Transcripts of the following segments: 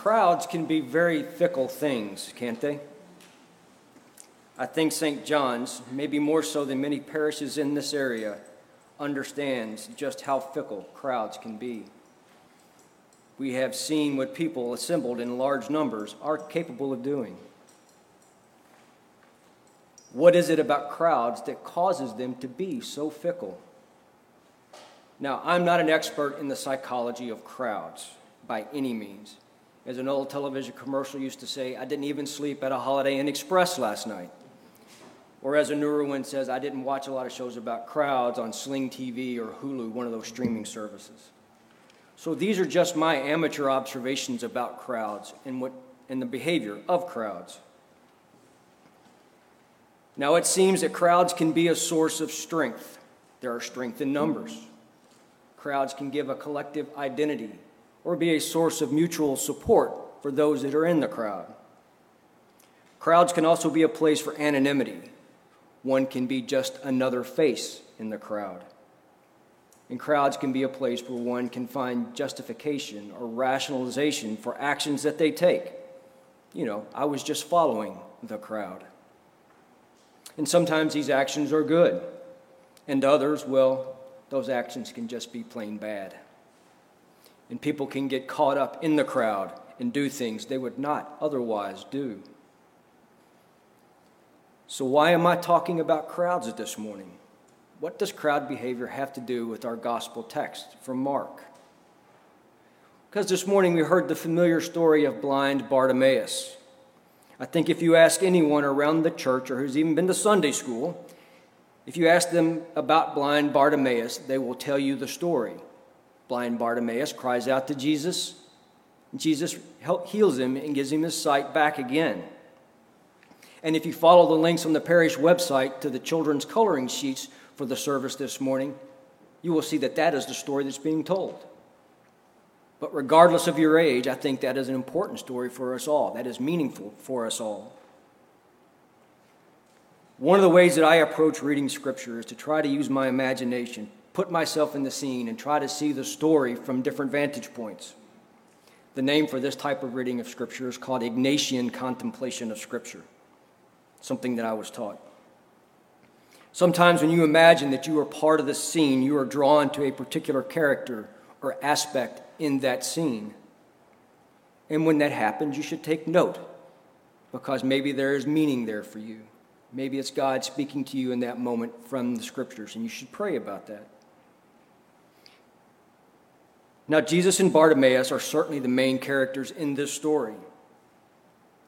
Crowds can be very fickle things, can't they? I think St. John's, maybe more so than many parishes in this area, understands just how fickle crowds can be. We have seen what people assembled in large numbers are capable of doing. What is it about crowds that causes them to be so fickle? Now, I'm not an expert in the psychology of crowds by any means. As an old television commercial used to say, I didn't even sleep at a Holiday Inn Express last night. Or as a newer one says, I didn't watch a lot of shows about crowds on Sling TV or Hulu, one of those streaming services. So these are just my amateur observations about crowds and, what, and the behavior of crowds. Now, it seems that crowds can be a source of strength. There are strength in numbers. Crowds can give a collective identity or be a source of mutual support for those that are in the crowd. Crowds can also be a place for anonymity one can be just another face in the crowd. And crowds can be a place where one can find justification or rationalization for actions that they take. You know, I was just following the crowd. And sometimes these actions are good, and others, well, those actions can just be plain bad. And people can get caught up in the crowd and do things they would not otherwise do. So, why am I talking about crowds this morning? What does crowd behavior have to do with our gospel text from Mark? Because this morning we heard the familiar story of blind Bartimaeus. I think if you ask anyone around the church or who's even been to Sunday school, if you ask them about blind Bartimaeus, they will tell you the story. Blind Bartimaeus cries out to Jesus. And Jesus heals him and gives him his sight back again. And if you follow the links on the parish website to the children's coloring sheets for the service this morning, you will see that that is the story that's being told. But regardless of your age, I think that is an important story for us all. That is meaningful for us all. One of the ways that I approach reading Scripture is to try to use my imagination, put myself in the scene, and try to see the story from different vantage points. The name for this type of reading of Scripture is called Ignatian contemplation of Scripture something that I was taught. Sometimes, when you imagine that you are part of the scene, you are drawn to a particular character or aspect in that scene. And when that happens, you should take note because maybe there is meaning there for you. Maybe it's God speaking to you in that moment from the scriptures, and you should pray about that. Now, Jesus and Bartimaeus are certainly the main characters in this story.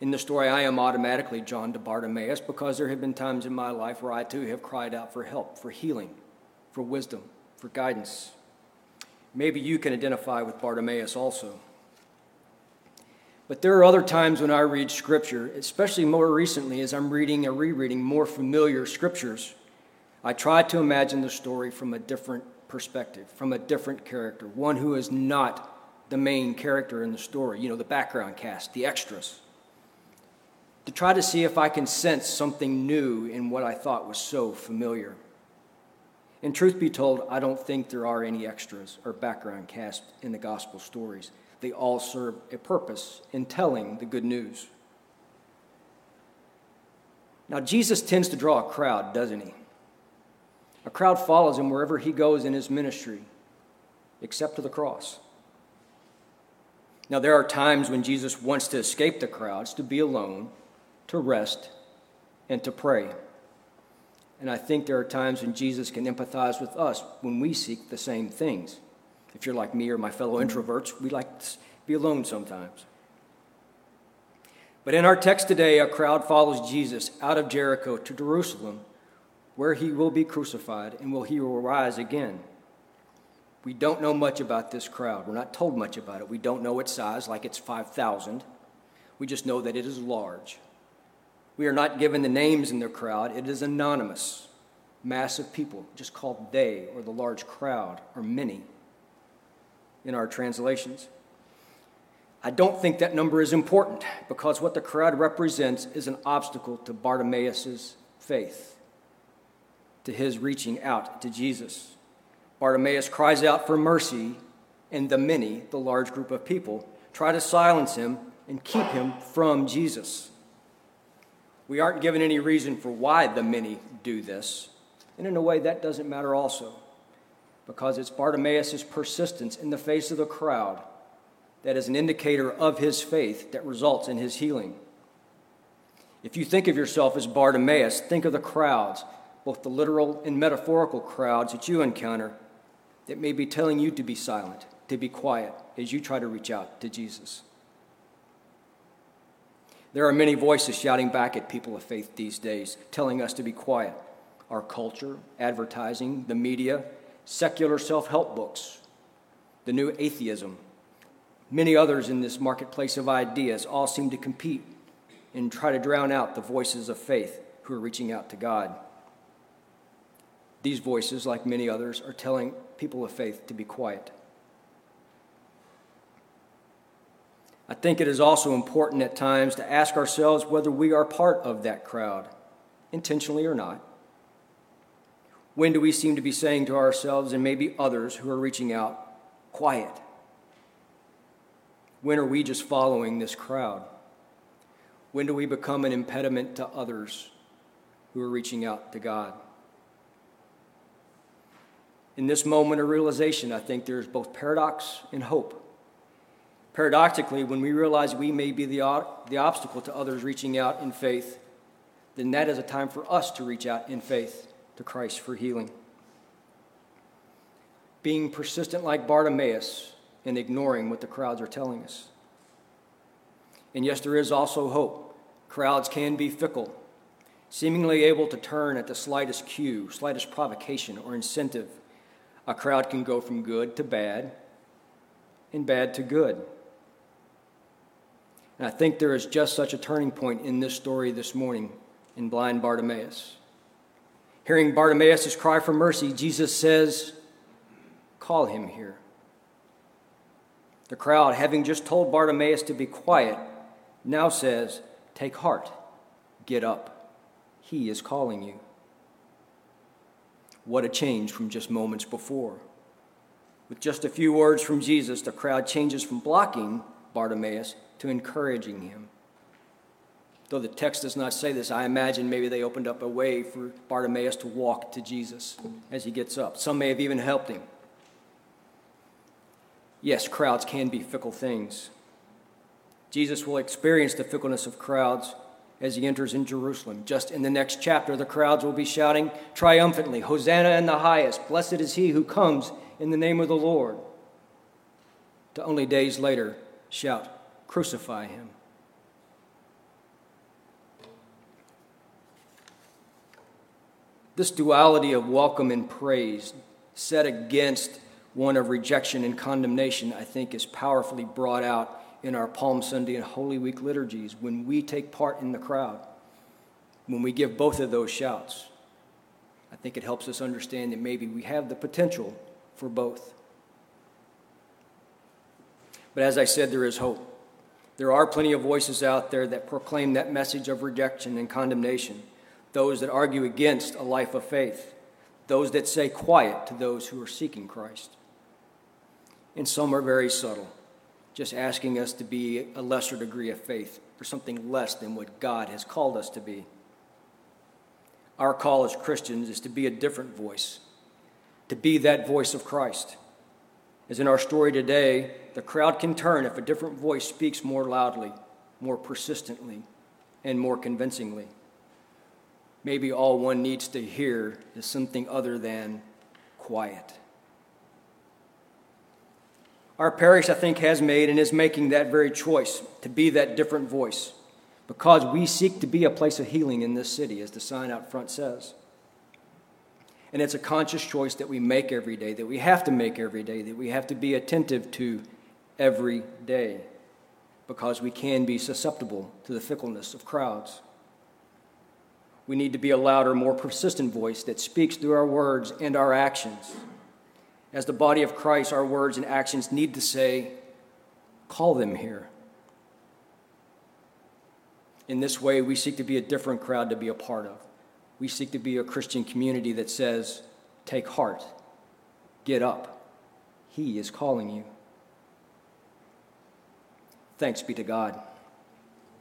In the story, I am automatically drawn to Bartimaeus because there have been times in my life where I too have cried out for help, for healing, for wisdom, for guidance. Maybe you can identify with Bartimaeus also. But there are other times when I read Scripture, especially more recently as I'm reading or rereading more familiar Scriptures. I try to imagine the story from a different perspective, from a different character, one who is not the main character in the story, you know, the background cast, the extras to try to see if I can sense something new in what I thought was so familiar. And truth be told, I don't think there are any extras or background cast in the gospel stories. They all serve a purpose in telling the good news. Now, Jesus tends to draw a crowd, doesn't he? A crowd follows him wherever he goes in his ministry, except to the cross. Now, there are times when Jesus wants to escape the crowds, to be alone, to rest, and to pray. And I think there are times when Jesus can empathize with us when we seek the same things. If you're like me or my fellow introverts, we like to be alone sometimes. But in our text today, a crowd follows Jesus out of Jericho to Jerusalem, where he will be crucified and will he will rise again. We don't know much about this crowd. We're not told much about it. We don't know its size, like it's 5,000. We just know that it is large. We are not given the names in the crowd, it is anonymous. Mass of people, just called they or the large crowd or many in our translations. I don't think that number is important because what the crowd represents is an obstacle to Bartimaeus' faith, to his reaching out to Jesus. Bartimaeus cries out for mercy, and the many, the large group of people, try to silence him, and keep him from Jesus. We aren't given any reason for why the many do this, and in a way, that doesn't matter also, because it's Bartimaeus' persistence in the face of the crowd that is an indicator of his faith that results in his healing. If you think of yourself as Bartimaeus, think of the crowds, both the literal and metaphorical crowds that you encounter that may be telling you to be silent, to be quiet as you try to reach out to Jesus. There are many voices shouting back at people of faith these days, telling us to be quiet. Our culture, advertising, the media, secular self help books, the new atheism, many others in this marketplace of ideas all seem to compete and try to drown out the voices of faith who are reaching out to God. These voices, like many others, are telling people of faith to be quiet. I think it is also important at times to ask ourselves whether we are part of that crowd, intentionally or not. When do we seem to be saying to ourselves and maybe others who are reaching out, quiet? When are we just following this crowd? When do we become an impediment to others who are reaching out to God? In this moment of realization, I think there's both paradox and hope. Paradoxically, when we realize we may be the, the obstacle to others reaching out in faith, then that is a time for us to reach out in faith to Christ for healing. Being persistent like Bartimaeus and ignoring what the crowds are telling us. And yes, there is also hope. Crowds can be fickle, seemingly able to turn at the slightest cue, slightest provocation, or incentive. A crowd can go from good to bad and bad to good. And I think there is just such a turning point in this story this morning in blind Bartimaeus. Hearing Bartimaeus' cry for mercy, Jesus says, Call him here. The crowd, having just told Bartimaeus to be quiet, now says, Take heart, get up. He is calling you. What a change from just moments before. With just a few words from Jesus, the crowd changes from blocking Bartimaeus to encouraging him. Though the text does not say this, I imagine maybe they opened up a way for Bartimaeus to walk to Jesus as he gets up. Some may have even helped him. Yes, crowds can be fickle things. Jesus will experience the fickleness of crowds as he enters in Jerusalem. Just in the next chapter, the crowds will be shouting triumphantly, Hosanna in the highest! Blessed is he who comes in the name of the Lord. To only days later shout, Crucify him. This duality of welcome and praise set against one of rejection and condemnation, I think, is powerfully brought out in our Palm Sunday and Holy Week liturgies when we take part in the crowd, when we give both of those shouts. I think it helps us understand that maybe we have the potential for both. But as I said, there is hope. There are plenty of voices out there that proclaim that message of rejection and condemnation, those that argue against a life of faith, those that say quiet to those who are seeking Christ and some are very subtle, just asking us to be a lesser degree of faith or something less than what God has called us to be. Our call as Christians is to be a different voice, to be that voice of Christ. As in our story today, the crowd can turn if a different voice speaks more loudly, more persistently, and more convincingly. Maybe all one needs to hear is something other than quiet. Our parish, I think, has made and is making that very choice to be that different voice because we seek to be a place of healing in this city, as the sign out front says. And it's a conscious choice that we make every day, that we have to make every day, that we have to be attentive to every day because we can be susceptible to the fickleness of crowds. We need to be a louder, more persistent voice that speaks through our words and our actions as the body of Christ, our words and actions need to say, call them here. In this way, we seek to be a different crowd to be a part of. We seek to be a Christian community that says, take heart, get up. He is calling you. Thanks be to God.